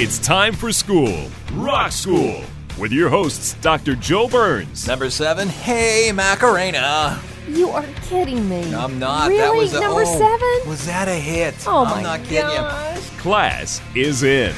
It's time for school, Rock School, with your hosts, Dr. Joe Burns. Number seven, hey Macarena. You are kidding me. I'm not. Really? That was a, Number oh, seven? Was that a hit? Oh I'm my not kidding gosh. Class is in.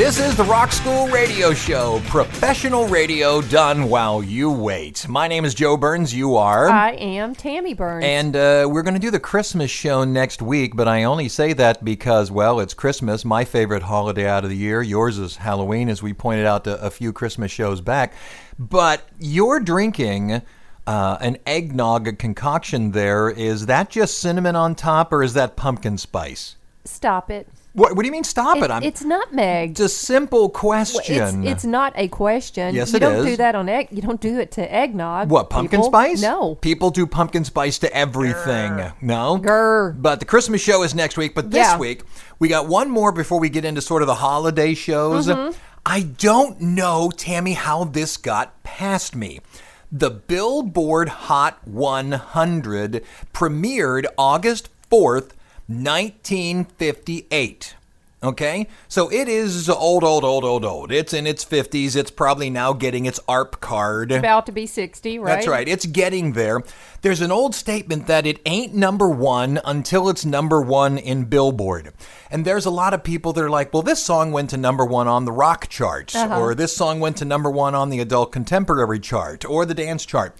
This is the Rock School Radio Show, professional radio done while you wait. My name is Joe Burns. You are. I am Tammy Burns. And uh, we're going to do the Christmas show next week, but I only say that because, well, it's Christmas, my favorite holiday out of the year. Yours is Halloween, as we pointed out a, a few Christmas shows back. But you're drinking uh, an eggnog concoction there. Is that just cinnamon on top, or is that pumpkin spice? Stop it. What, what do you mean, stop it? It- I'm, it's nutmeg. it's a simple Well, question. It's, it's not a question. Yes, you it don't is. do that on egg. You don't do it to eggnog. What, pumpkin people. spice? No. People do pumpkin spice to everything. No? Grr. But the Christmas show is next week. But this Yeah. week, we got one more before we get into sort of the holiday shows. Mm-hmm. I don't know, Tammy, how this got past me. The Billboard Hot 100 premiered August 4th, 1958. Okay? So it is old, old, old, old, old. It's in its 50s. It's probably now getting its ARP card. About to be 60, right? That's right. It's getting there. There's an old statement that it ain't number one until it's number one in Billboard. And there's a lot of people that are like, well, this song went to number one on the rock charts, uh-huh. or this song went to number one on the adult contemporary chart, or the dance chart.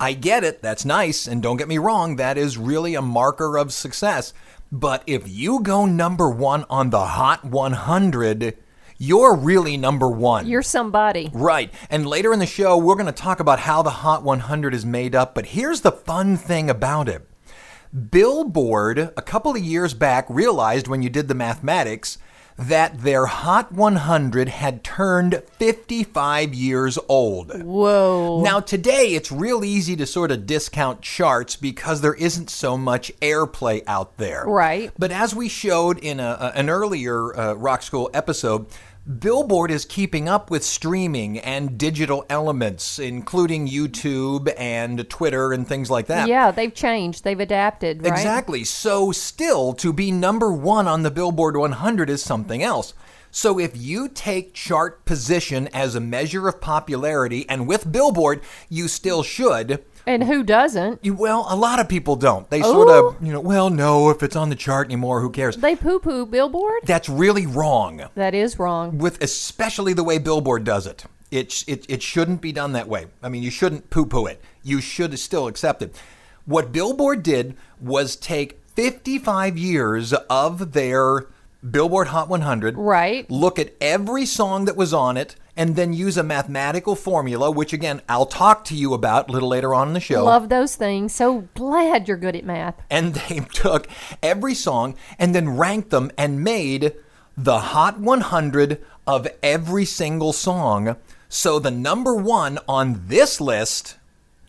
I get it. That's nice. And don't get me wrong, that is really a marker of success. But if you go number one on the Hot 100, you're really number one. You're somebody. Right. And later in the show, we're going to talk about how the Hot 100 is made up. But here's the fun thing about it Billboard, a couple of years back, realized when you did the mathematics that their Hot 100 had turned 55 years old. Whoa. Now, today, it's real easy to sort of discount charts because there isn't so much airplay out there. Right. But as we showed in a, an earlier uh, Rock School episode, Billboard is keeping up with streaming and digital elements, including YouTube and Twitter and things like that. yeah, they've changed. They've adapted, right? Exactly. So, still, to be number one on the Billboard 100 is something else. So, if you take chart position as a measure of popularity, and with Billboard, you still should. And who doesn't? You, well, a lot of people don't. They sort Ooh. of, you know, well, no, if it's on the chart anymore, who cares? They poo poo Billboard? That's really wrong. That is wrong. With especially the way Billboard does it. It, it, it shouldn't be done that way. I mean, you shouldn't poo poo it. You should still accept it. What Billboard did was take 55 years of their Billboard Hot 100, Right. look at every song that was on it, and then use a mathematical formula, which again, I'll talk to you about a little later on in the show. Love those things. So glad you're good at math. and they took every song and then ranked them and made the hot 100 of every single song. So the number one on this list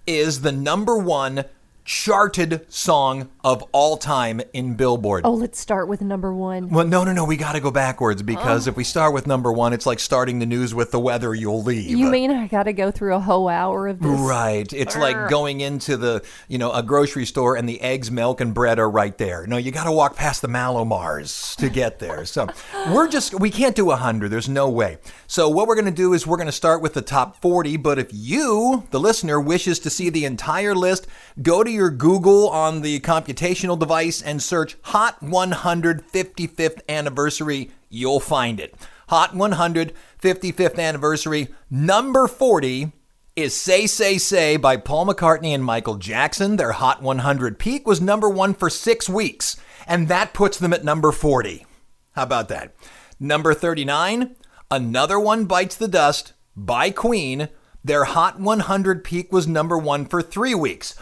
is the number one charted song of all time in Billboard. Oh, let's start with number one. Well, no, no, no. We got to go backwards because oh. if we start with number one, it's like starting the news with the weather. You'll leave. You mean I got to go through a whole hour of this? Right. It's like going into the, you know, a grocery store and the eggs, milk, and bread are right there. No, you got to walk past the Mallomars to get there. So we're just, we can't do a 100. There's no way. So what we're going to do is we're going to start with the top 40. But if you, the listener, wishes to see the entire list, go to your Google on the computational device and search Hot 155th Anniversary. You'll find it. Hot 155th Anniversary, number 40 is Say Say Say by Paul McCartney and Michael Jackson. Their Hot 100 peak was number one for six weeks, and that puts them at number 40. How about that? Number 39, Another One Bites the Dust by Queen. Their Hot 100 peak was number one for three weeks.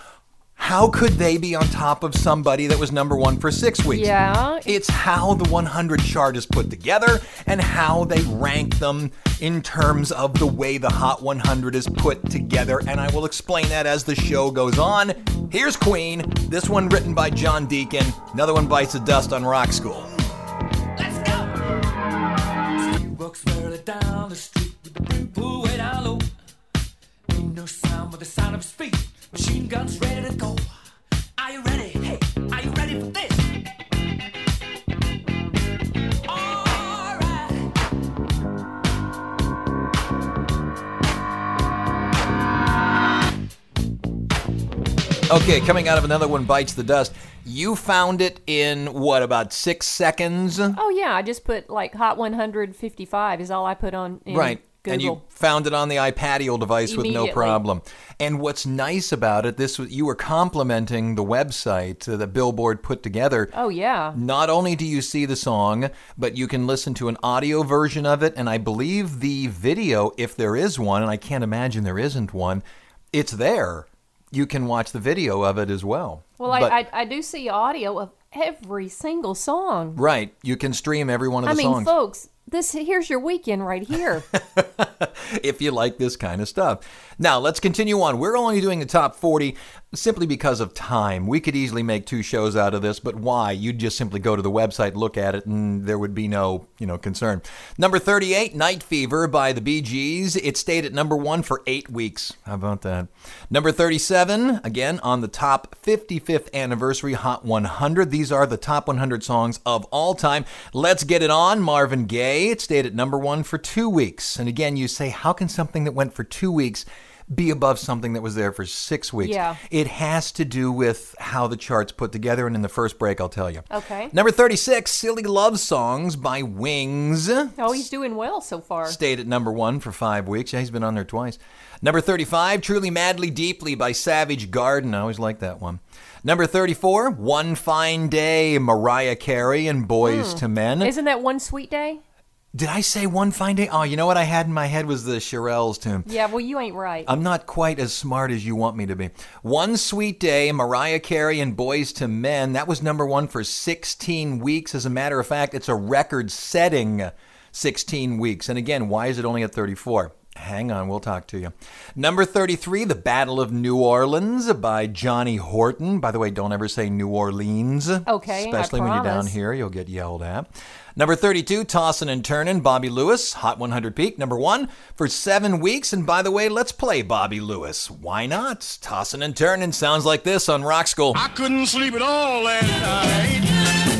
How could they be on top of somebody that was number one for six weeks? Yeah. It's how the 100 chart is put together and how they rank them in terms of the way the Hot 100 is put together. And I will explain that as the show goes on. Here's Queen. This one written by John Deacon. Another one bites the dust on Rock School. Let's go. He walks further down the street with the brim pulled way down low. Ain't no sound but the sound of his feet. Machine guns ready to go. Are you ready? Hey, are you ready for this? Okay, coming out of another one bites the dust. You found it in what, about six seconds? Oh yeah, I just put like Hot 155 is all I put on in Right. Google. And you found it on the iPadio device with no problem. And what's nice about it, this you were complimenting the website uh, that Billboard put together. oh yeah. Not only do you see the song, but you can listen to an audio version of it, and I believe the video, if there is one, and I can't imagine there isn't one, it's there. You can watch the video of it as well. Well, I, But- I I do see audio of every single song. right, you can stream every one of I the mean, songs. I mean, folks, this here's your weekend right here. if you like this kind of stuff. Now, let's continue on. We're only doing the top 40 simply because of time. We could easily make two shows out of this, but why? You'd just simply go to the website, look at it, and there would be no, you know, concern. Number 38, Night Fever by the Bee Gees. It stayed at number 1 for 8 weeks. How about that? Number 37, again on the top 55th anniversary Hot 100. These are the top 100 songs of all time. Let's get it on. Marvin Gaye. It stayed at number 1 for 2 weeks. And again, you say how can something that went for 2 weeks be above something that was there for six weeks. Yeah. It has to do with how the charts put together, and in the first break, I'll tell you. Okay. Number 36, Silly Love Songs by Wings. Oh, he's doing well so far. Stayed at number one for five weeks. Yeah, he's been on there twice. Number 35, Truly Madly Deeply by Savage Garden. I always like that one. Number 34, One Fine Day, Mariah Carey and Boys hmm. to Men. Isn't that one sweet day? Did I say One Fine Day? Oh, you know what I had in my head was the Shirelles tune. Yeah, well, you ain't right. I'm not quite as smart as you want me to be. One Sweet Day, Mariah Carey and Boyz II Men. That was number one for 16 weeks. As a matter of fact, it's a record setting 16 weeks. And again, why is it only at 34? Hang on, we'll talk to you. Number 33, The Battle of New Orleans by Johnny Horton. By the way, don't ever say New Orleans. Okay, I Especially when you're down here, you'll get yelled at. Number 32, Tossin' and Turnin', Bobby Lewis, Hot 100 Peak, number one for seven weeks. And by the way, let's play Bobby Lewis. Why not? Tossin' and Turnin' sounds like this on Rock School. I couldn't sleep at all last night.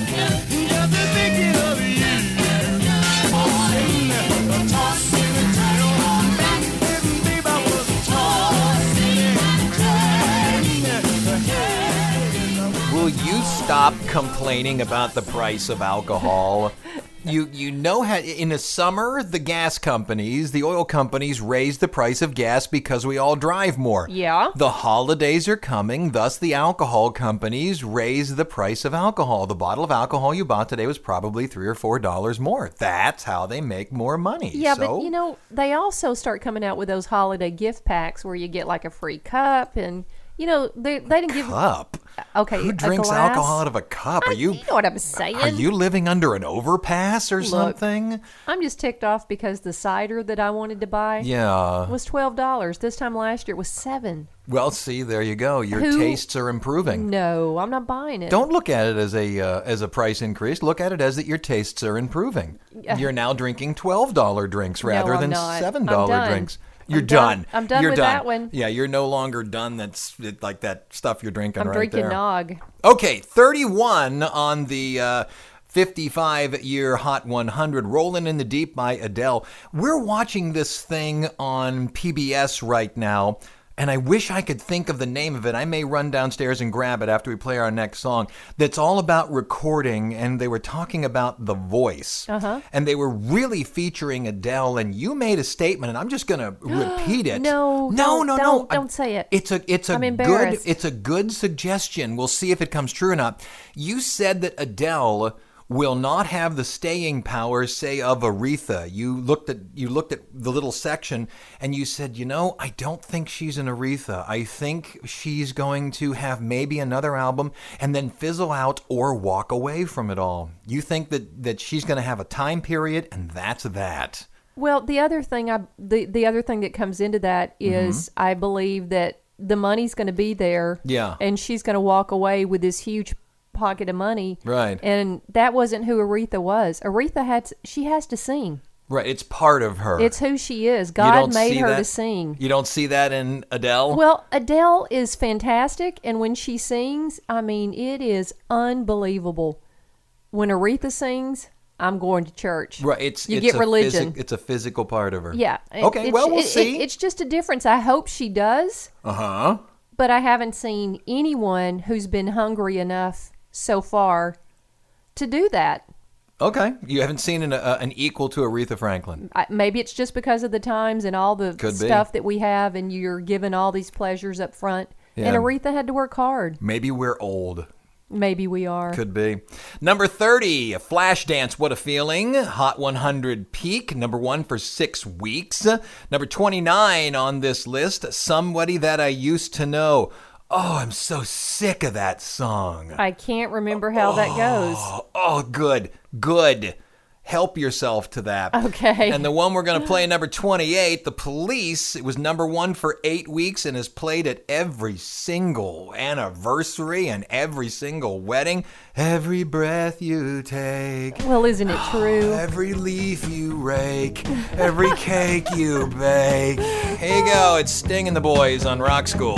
Stop complaining about the price of alcohol? You you know how in the summer the gas companies, the oil companies raise the price of gas because we all drive more. Yeah. The holidays are coming, thus the alcohol companies raise the price of alcohol. The bottle of alcohol you bought today was probably 3 or 4 dollars more. That's how they make more money. yeah, So- but you know, they also start coming out with those holiday gift packs where you get like a free cup and you know, they they didn't give cup. Okay, Who drinks glass. alcohol out of a cup? Are you You know what I'm saying? Are you living under an overpass or something? I'm just ticked off because the cider that I wanted to buy Yeah. was twelve dollars. This time last year it was seven. Well, see, there you go. Your Who- tastes are improving. No, I'm not buying it. Don't look at it as a uh, as a price increase. Look at it as that your tastes are improving. You're now drinking twelve dollar drinks rather I'm than not. seven dollar drinks. You're done. done. I'm done You're with done. that one. Yeah, you're no longer done. That's like that stuff you're drinking I'm right drinking there. nog. Okay, 31 on the uh, 55 year Hot 100, Rolling in the Deep by Adele. We're watching this thing on PBS right now. And I wish I could think of the name of it. I may run downstairs and grab it after we play our next song. That's all about recording, and they were talking about the voice. Uh-huh. And they were really featuring Adele. And you made a statement, and I'm just going to repeat it. No, no, no, no. don't- I- don't say it. It's a, it's a I'm good, it's a good suggestion. We'll see if it comes true or not. You said that Adele will not have the staying power, say, of Aretha. You looked at you looked at the little section and you said, you know, I don't think she's an Aretha. I think she's going to have maybe another album and then fizzle out or walk away from it all. You think that that she's going to have a time period and that's that. Well, the other thing I the the other thing that comes into that mm-hmm. is I believe that the money's going to be there. Yeah. And she's going to walk away with this huge pocket of money. Right. And that wasn't who Aretha was. Aretha had she has to sing. Right, it's part of her. It's who she is. God made her that- to sing. You don't see that in Adele? Well, Adele is fantastic, and when she sings, I mean, it is unbelievable. When Aretha sings, I'm going to church. right, it's you it's get a religion. it's a physical part of her. Yeah. it- Okay, well, we'll it- it- see. it's just a difference. I hope she does, uh-huh. but I haven't seen anyone who's been hungry enough so far to do that. Okay. You haven't seen an, uh, an equal to Aretha Franklin. I, maybe it's just because of the times and all the Could be. stuff that we have, and you're given all these pleasures up front. Yeah. And Aretha had to work hard. Maybe we're old. Maybe we are. Could be. Number 30, Flashdance, What a Feeling. Hot 100 Peak, number one for six weeks. Number 29 on this list, Somebody That I Used to Know. Oh, I'm so sick of that song. I can't remember how that goes. Oh, oh, good, good. Help yourself to that. Okay. And the one we're going to play, number 28, The Police. It was number one for eight weeks and is played at every single anniversary and every single wedding. Every breath you take. Well, isn't it true? Every leaf you rake, every cake you bake. Here you go. It's Sting and the Boys on Rock School.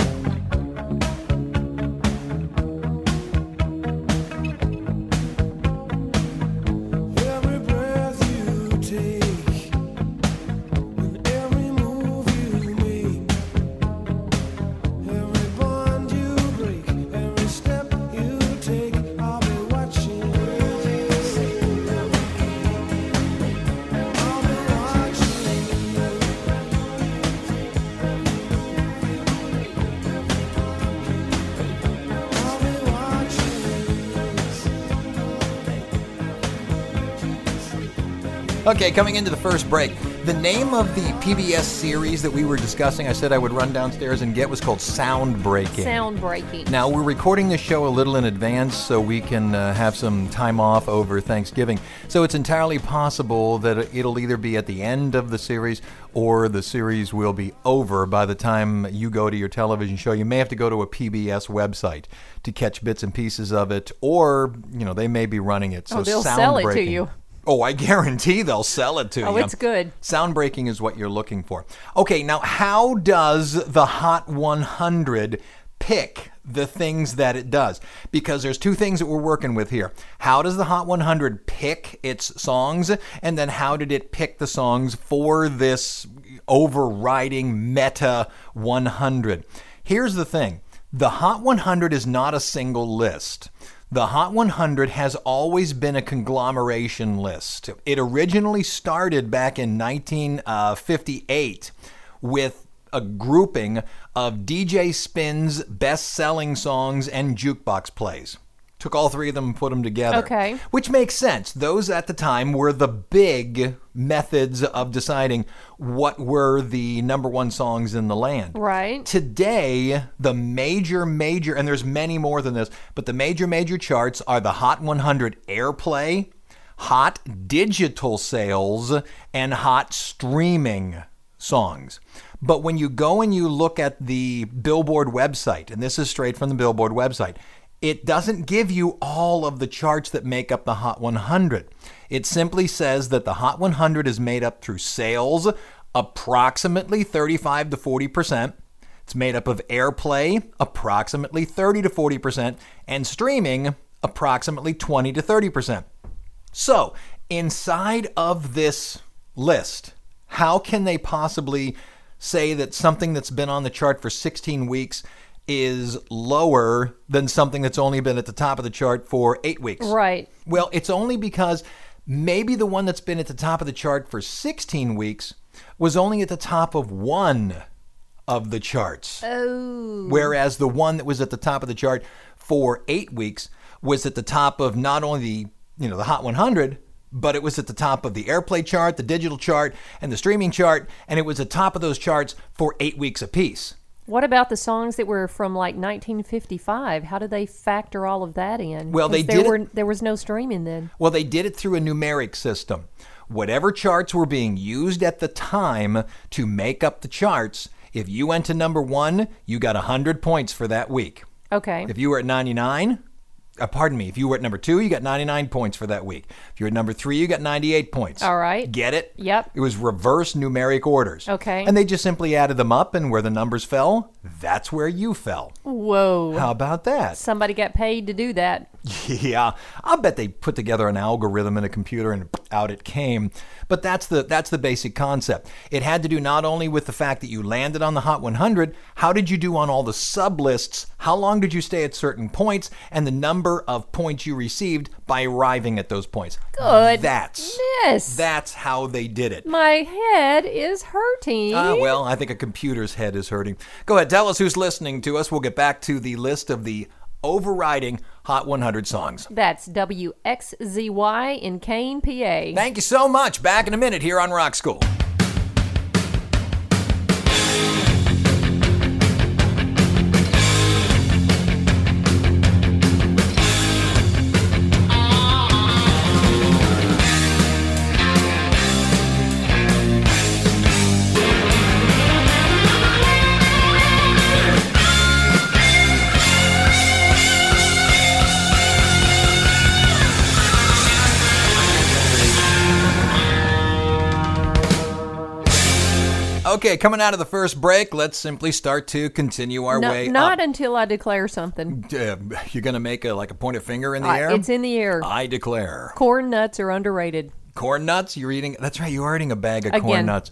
Okay, coming into the first break. The name of the PBS series that we were discussing, I said I would run downstairs and get, was called Sound Breaking. Sound breaking. Now, we're recording this show a little in advance so we can uh, have some time off over Thanksgiving. So it's entirely possible that it'll either be at the end of the series or the series will be over by the time you go to your television show. You may have to go to a PBS website to catch bits and pieces of it, or, you know, they may be running it. So Oh, they'll sound sell it to you. Oh, I guarantee they'll sell it to Oh, you. Oh, it's good. Sound breaking is what you're looking for. Okay, now how does the Hot 100 pick the things that it does? Because there's two things that we're working with here. How does the Hot 100 pick its songs? And then how did it pick the songs for this overriding meta 100? Here's the thing the Hot 100 is not a single list. The Hot 100 has always been a conglomeration list. It originally started back in 1958 with a grouping of DJ Spin's best selling songs and jukebox plays. Took all three of them and put them together. Okay. Which makes sense. Those at the time were the big methods of deciding what were the number one songs in the land. Right. Today, the major, major, and there's many more than this, but the major, major charts are the Hot 100 Airplay, Hot Digital Sales, and Hot Streaming songs. But when you go and you look at the Billboard website, and this is straight from the Billboard website, it doesn't give you all of the charts that make up the Hot 100. It simply says that the Hot 100 is made up through sales, approximately 35 to 40 percent. It's made up of airplay, approximately 30 to 40 percent, and streaming, approximately 20 to 30 percent. So, inside of this list, how can they possibly say that something that's been on the chart for 16 weeks is lower than something that's only been at the top of the chart for eight weeks? Right. Well, it's only because maybe the one that's been at the top of the chart for 16 weeks was only at the top of one of the charts. Oh. Whereas the one that was at the top of the chart for eight weeks was at the top of not only the you know, the Hot 100, but it was at the top of the airplay chart, the digital chart, and the streaming chart, and it was at the top of those charts for eight weeks apiece. What about the songs that were from like 1955? How did they factor all of that in? Well, they there did it- were there was no streaming then. Well, they did it through a numeric system. Whatever charts were being used at the time to make up the charts, if you went to number one, you got 100 points for that week. Okay. If you were at 99, uh, pardon me, if you were at number two, you got 99 points for that week. If you were at number three, you got 98 points. All right. Get it? Yep. It was reverse numeric orders. Okay. And they just simply added them up, and where the numbers fell, that's where you fell. Whoa. How about that? Somebody got paid to do that. Yeah, I'll bet they put together an algorithm in a computer and out it came. But that's the that's the basic concept. It had to do not only with the fact that you landed on the Hot 100, how did you do on all the sublists. How long did you stay at certain points and the number of points you received by arriving at those points. Good. That's Yes. that's how they did it. My head is hurting. Ah, well, I think a computer's head is hurting. Go ahead, tell us who's listening to us. We'll get back to the list of the overriding Hot 100 songs. That's WXZY in Kane, PA. Thank you so much. Back in a minute here on Rock School. Okay, coming out of the first break, let's simply start to continue our No- way not up. until I declare something. Uh, you're going to make a like a point of finger in the air? it's in the air. I declare. Corn nuts are underrated. Corn nuts, you're eating. That's right, you are eating a bag of corn Again. nuts.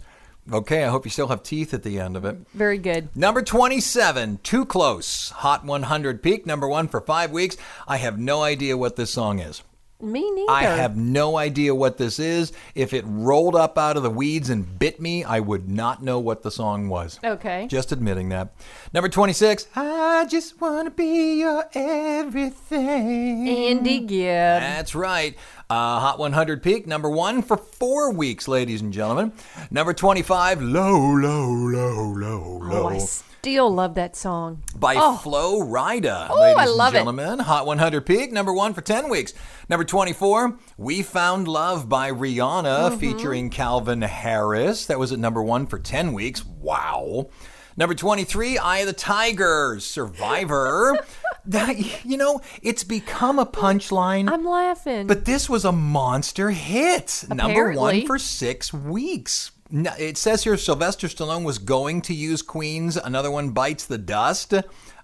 Okay, I hope you still have teeth at the end of it. Very good. Number 27, Too Close. Hot 100 peak, number one for five weeks. I have no idea what this song is. Me neither. I have no idea what this is. If it rolled up out of the weeds and bit me, I would not know what the song was. Okay. Just admitting that. Number 26, I just want to be your everything. Andy Gibb. That's right. Uh, Hot 100 peak, number one for four weeks, ladies and gentlemen. Number 25, Low, Low, Low, Low, Low. Oh, I still love that song. by Oh. Flo Rida, Oh, ladies I love and it. gentlemen. Hot 100 peak, number one for 10 weeks. Number 24, We Found Love by Rihanna, Mm-hmm. featuring Calvin Harris. That was at number one for 10 weeks. Wow. Number 23, Eye of the Tiger, Survivor. that, you know, it's become a punchline. I'm laughing. But this was a monster hit. Number one for six weeks. It says here Sylvester Stallone was going to use Queen's Another One Bites the Dust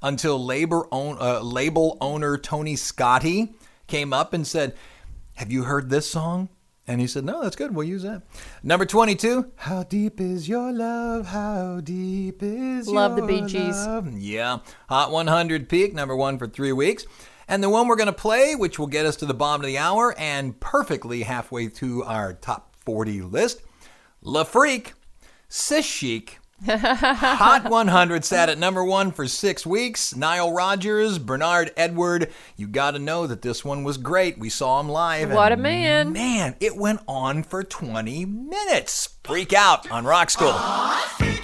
until labor own, uh, label owner Tony Scotti came up and said, Have you heard this song? And he said, No, that's good. We'll use that. Number 22, How Deep Is Your Love? How Deep Is Love Love the Your Bee Gees. Love? Yeah. Hot 100 peak, number one for three weeks. And the one we're going to play, which will get us to the bottom of the hour and perfectly halfway to our top 40 list, Le Freak, C'est Chic, Hot 100 sat at number one for six weeks. Nile Rodgers, Bernard Edward. You got to know that this one was great. We saw him live. What a man. Man, it went on for 20 minutes. Freak out on Rock School. Say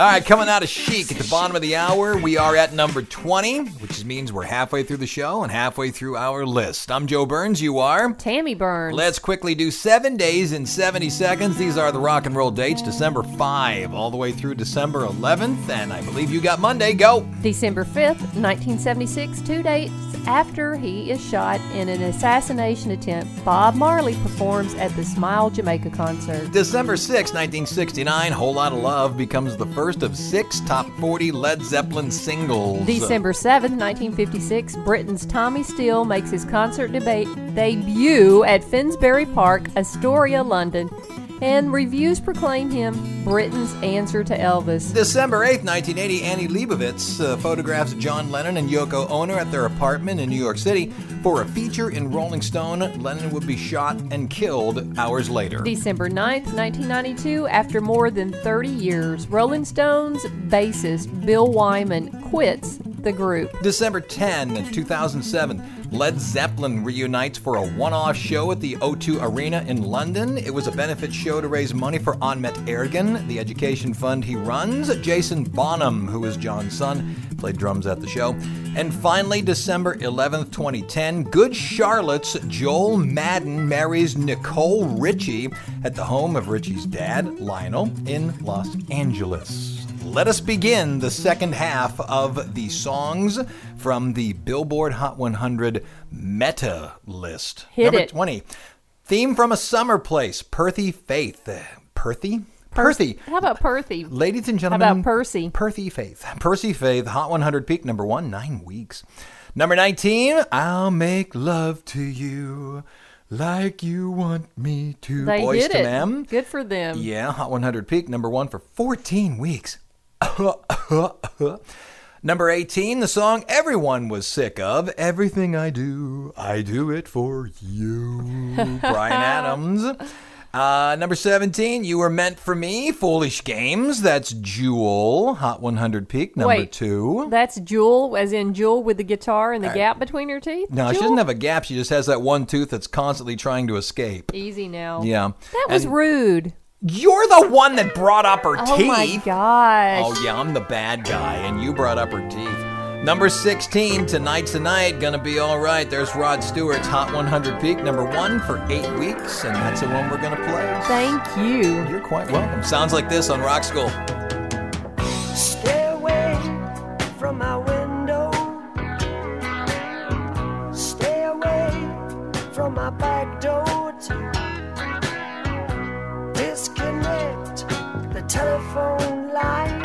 All right, coming out of Chic at the bottom of the hour, we are at number 20, which means we're halfway through the show and halfway through our list. I'm Joe Burns. You are? Tammy Burns. Let's quickly do seven days in 70 seconds. These are the rock and roll dates December 5 all the way through December 11th. And I believe you got Monday. Go. December 5th, 1976, two days after he is shot in an assassination attempt, Bob Marley performs at the Smile Jamaica concert. December 6, 1969, Whole Lotta Love becomes the first of six top 40 Led Zeppelin singles. December 7th, 1956, Britain's Tommy Steele makes his concert debate debut at Finsbury Park, Astoria, London. And reviews proclaim him Britain's answer to Elvis. December 8th, 1980, Annie Leibovitz uh, photographs John Lennon and Yoko Ono at their apartment in New York City. For a feature in Rolling Stone, Lennon would be shot and killed hours later. December 9th, 1992, after more than 30 years, Rolling Stones bassist Bill Wyman quits the group. December 10, 2007, Led Zeppelin reunites for a one off show at the O2 Arena in London. It was a benefit show to raise money for Ahmet Ertegun, the education fund he runs. Jason Bonham, who is John's son, played drums at the show. And finally, December 11th, 2010, Good Charlotte's Joel Madden marries Nicole Richie at the home of Richie's dad, Lionel, in Los Angeles. Let us begin the second half of the songs from the Billboard Hot 100 Meta list. Hit Number it. 20. Theme from a summer place, Perthy Faith. Perthy? Perthy. How about Perthy? Ladies and gentlemen. How about Percy? Perthy Faith. Percy Faith, Hot 100 peak number one, nine weeks. Number 19, I'll make love to you like you want me to. They Boys did to it. Men. Good for them. Yeah, Hot 100 peak number one for 14 weeks. number 18, the song everyone was sick of. Everything I do, I do it for you. Bryan Adams. Uh, number 17, You Were Meant for Me, Foolish Games. That's Jewel, Hot 100 peak number Wait. two. That's Jewel, as in Jewel with the guitar and the gap between her teeth? No, she doesn't have a gap. She just has that one tooth that's constantly trying to escape. Easy now. Yeah. That was And rude. You're the one that brought up her teeth. Oh my gosh. Oh, yeah, I'm the bad guy, and you brought up her teeth. Number 16, Tonight's the Night, Gonna Be Alright. There's Rod Stewart's Hot 100 Peak, number one for eight weeks, and that's the one we're gonna play. Thank you. You're quite welcome. Sounds like this on Rock School. Stay away from my window. Stay away from my back telephone line.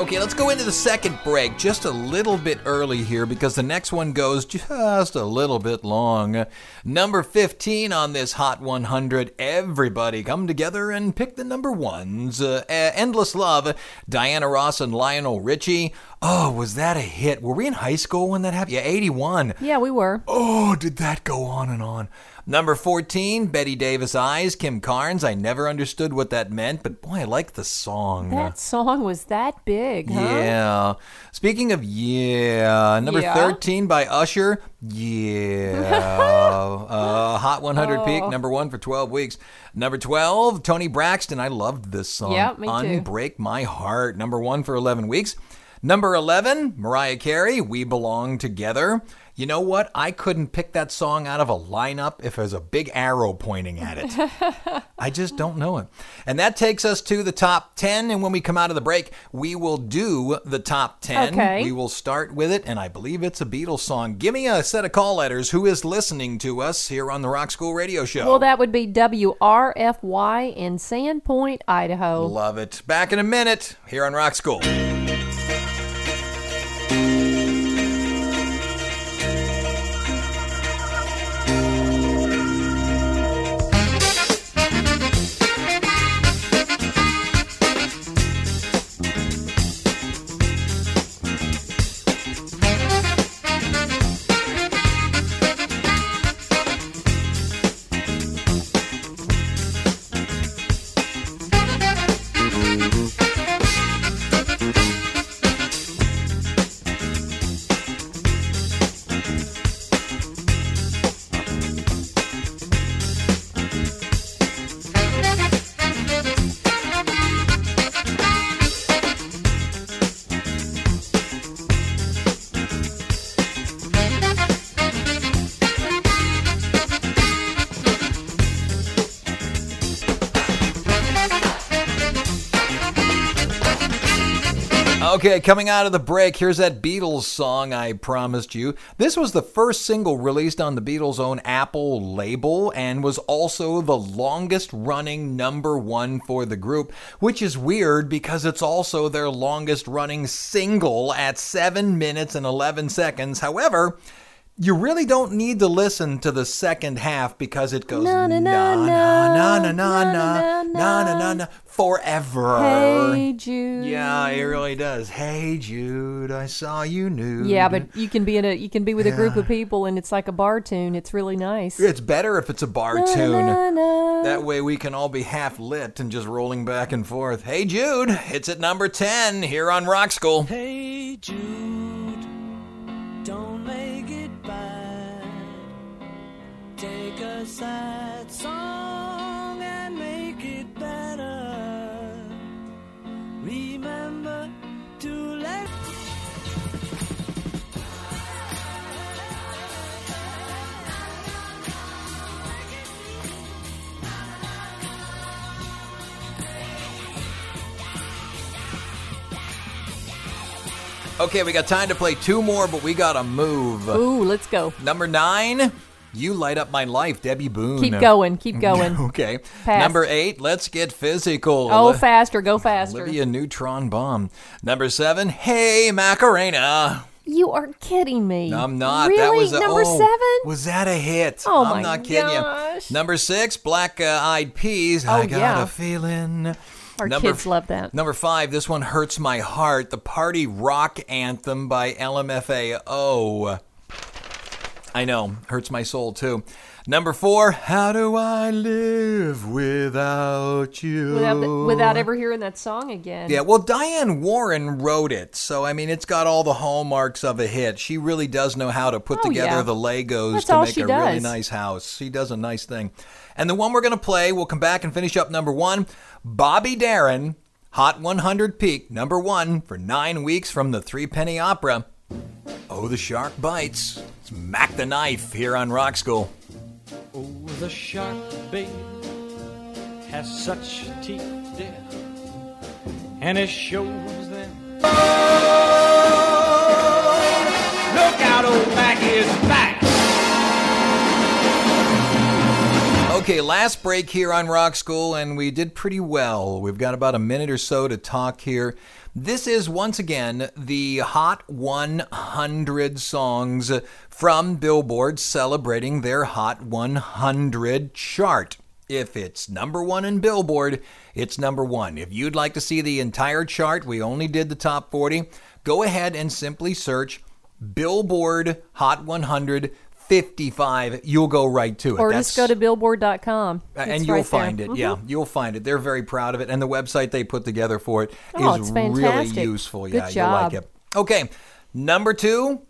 Okay, let's go into the second break just a little bit early here because the next one goes just a little bit long. Number 15 on this Hot 100. Everybody come together and pick the number ones. Uh, Endless Love, Diana Ross and Lionel Richie. Oh, was that a hit? Were we in high school when that happened? Yeah, 81. Yeah, we were. Oh, did that go on and on? Number 14, Bette Davis Eyes, Kim Carnes. I never understood what that meant, but boy, I like the song. That song was that big, huh? Yeah. Speaking of yeah, number Yeah? 13 by Usher. Yeah. uh, Hot 100 peak, Oh. number one for 12 weeks. Number 12, Toni Braxton. I loved this song. Yeah, me too. Unbreak My Heart, number one for 11 weeks. Number 11, Mariah Carey, We Belong Together. You know what? I couldn't pick that song out of a lineup if there's a big arrow pointing at it. I just don't know it. And that takes us to the top 10. And when we come out of the break, we will do the top 10. Okay. We will start with it. And I believe it's a Beatles song. Give me a set of call letters. Who is listening to us here on the Rock School Radio Show? Well, that would be WRFY in Sandpoint, Idaho. Love it. Back in a minute here on Rock School. Okay, coming out of the break, here's that Beatles song I promised you. This was the first single released on the Beatles' own Apple label and was also the longest running number one for the group, which is weird because it's also their longest running single at 7 minutes and 11 seconds. However, you really don't need to listen to the second half because it goes na na na na na na na na na na na na forever. Hey Jude. Yeah, it really does. Hey Jude, I saw you nude. Yeah, but you can be in a you can be with a group of people and it's like a bar tune. It's really nice. it's better if it's a bar Na, tune. na, na. That way we can all be half lit and just rolling back and forth. Hey Jude, it's at number 10 here on Rock School. Hey Jude, a sad song and make it better. Remember to let. Okay, we got time to play two more, but we gotta move. Ooh, let's go. Number nine, You Light Up My Life, Debby Boone. Keep going, keep going. Okay. Pass. Number eight, Let's Get Physical. Oh, faster, go faster. Olivia Neutron Bomb. Number seven, Hey Macarena. You are kidding me. I'm not. Really? That was a, number oh, seven. Was that a hit? Oh, I'm my not kidding gosh. you. Number six, Black uh, Eyed Peas. Oh, I got yeah. a feeling. Our Number kids love that. Number five, this one hurts my heart. The party rock anthem by LMFAO. I know, hurts my soul too. Number four, how do I live without you? Without, without ever hearing that song again. Yeah, well, Diane Warren wrote it, so I mean, it's got all the hallmarks of a hit. She really does know how to put Oh, together yeah. the Legos That's to make a really nice house. She does a nice thing. And the one we're going to play, we'll come back and finish up number one Bobby Darin, Hot 100 Peak, number one for nine weeks from the Three Penny Opera. Oh, the shark bites. It's Mac the Knife here on Rock School. Oh, the shark bait has such teeth, dear, and it shows them. Okay, last break here on Rock School, and we did pretty well. We've got about a minute or so to talk here. This is once again the Hot 100 songs from Billboard celebrating their Hot 100 chart. If it's number one in Billboard, it's number one. If you'd like to see the entire chart, we only did the top 40. Go ahead and simply search Billboard Hot 100 55. You'll go right to it. Or That's- just go to billboard.com. It's and you'll right there. find it. Mhm. Yeah, you'll find it. They're very proud of it, and the website they put together for it is Oh, it's really useful. Good yeah, you'll like it. Okay, number two,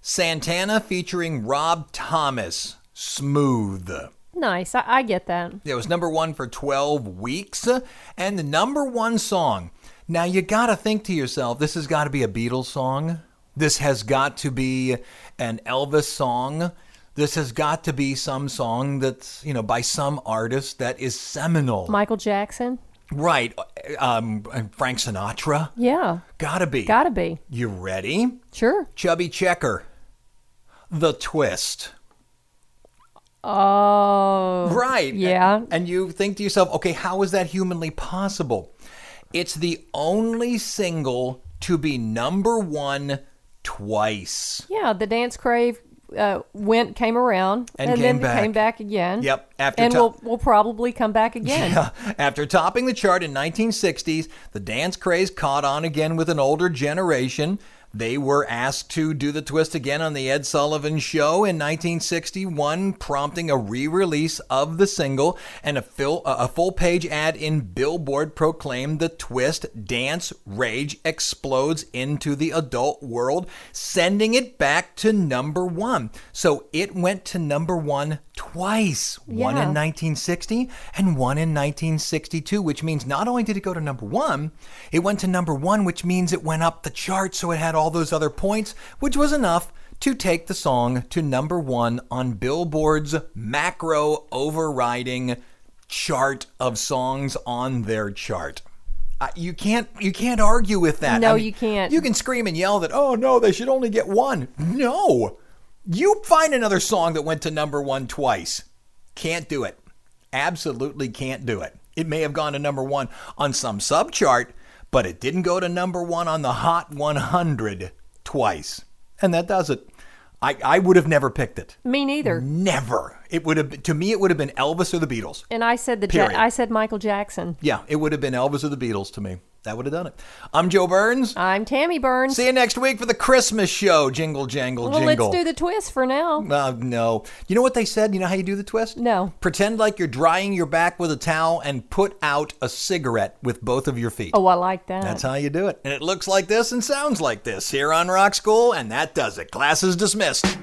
Santana featuring Rob Thomas, "Smooth." Nice. I, I get that. It was number one for 12 weeks, and the number one song. Now you got to think to yourself, this has got to be a Beatles song. This has got to be an Elvis song. This has got to be some song that's, you know, by some artist that is seminal. Michael Jackson. right. Um, and Frank Sinatra. Yeah. Gotta be. Gotta be. You ready? Sure. Chubby Checker. The Twist. Oh. Right. Yeah. And you think to yourself, okay, how is that humanly possible? It's the only single to be number one twice. Yeah. The Dance Crave uh, went, came around, And and, came then back. came back again. Yep, after and to- we'll, we'll probably come back again. Yeah. After topping the chart in 1960s, the dance craze caught on again with an older generation. They were asked to do the twist again on the Ed Sullivan Show in 1961, prompting a re-release of the single. And a, a full page ad in Billboard proclaimed the twist "Dance Rage explodes into the adult world," sending it back to number one. So it went to number one twice. One Yeah. in 1960 and one in 1962, which means not only did it go to number one, it went to number one, which means it went up the chart, so it had all those other points, which was enough to take the song to number one on Billboard's macro overriding chart of songs on their chart. Uh, you can't you can't argue with that. No, you can't. You can scream and yell that, "Oh no, they should only get one." No. You find another song that went to number 1 twice. Can't do it. Absolutely can't do it. It may have gone to number 1 on some subchart, but it didn't go to number 1 on the Hot 100 twice. And that does it. I, I would have never picked it. Me neither. Never. It would have to me it would have been Elvis or the Beatles. And I said the ja- I said Michael Jackson. Yeah, it would have been Elvis or the Beatles to me. That would have done it. I'm Joe Burns. I'm Tammy Burns. See you next week for the Christmas show. Jingle, jangle, well, jingle. let's do the twist for now. Uh, no. You know what they said? You know how you do the twist? No. Pretend like you're drying your back with a towel and put out a cigarette with both of your feet. Oh, I like that. That's how you do it. And it looks like this and sounds like this here on Rock School, and that does it. Class is dismissed.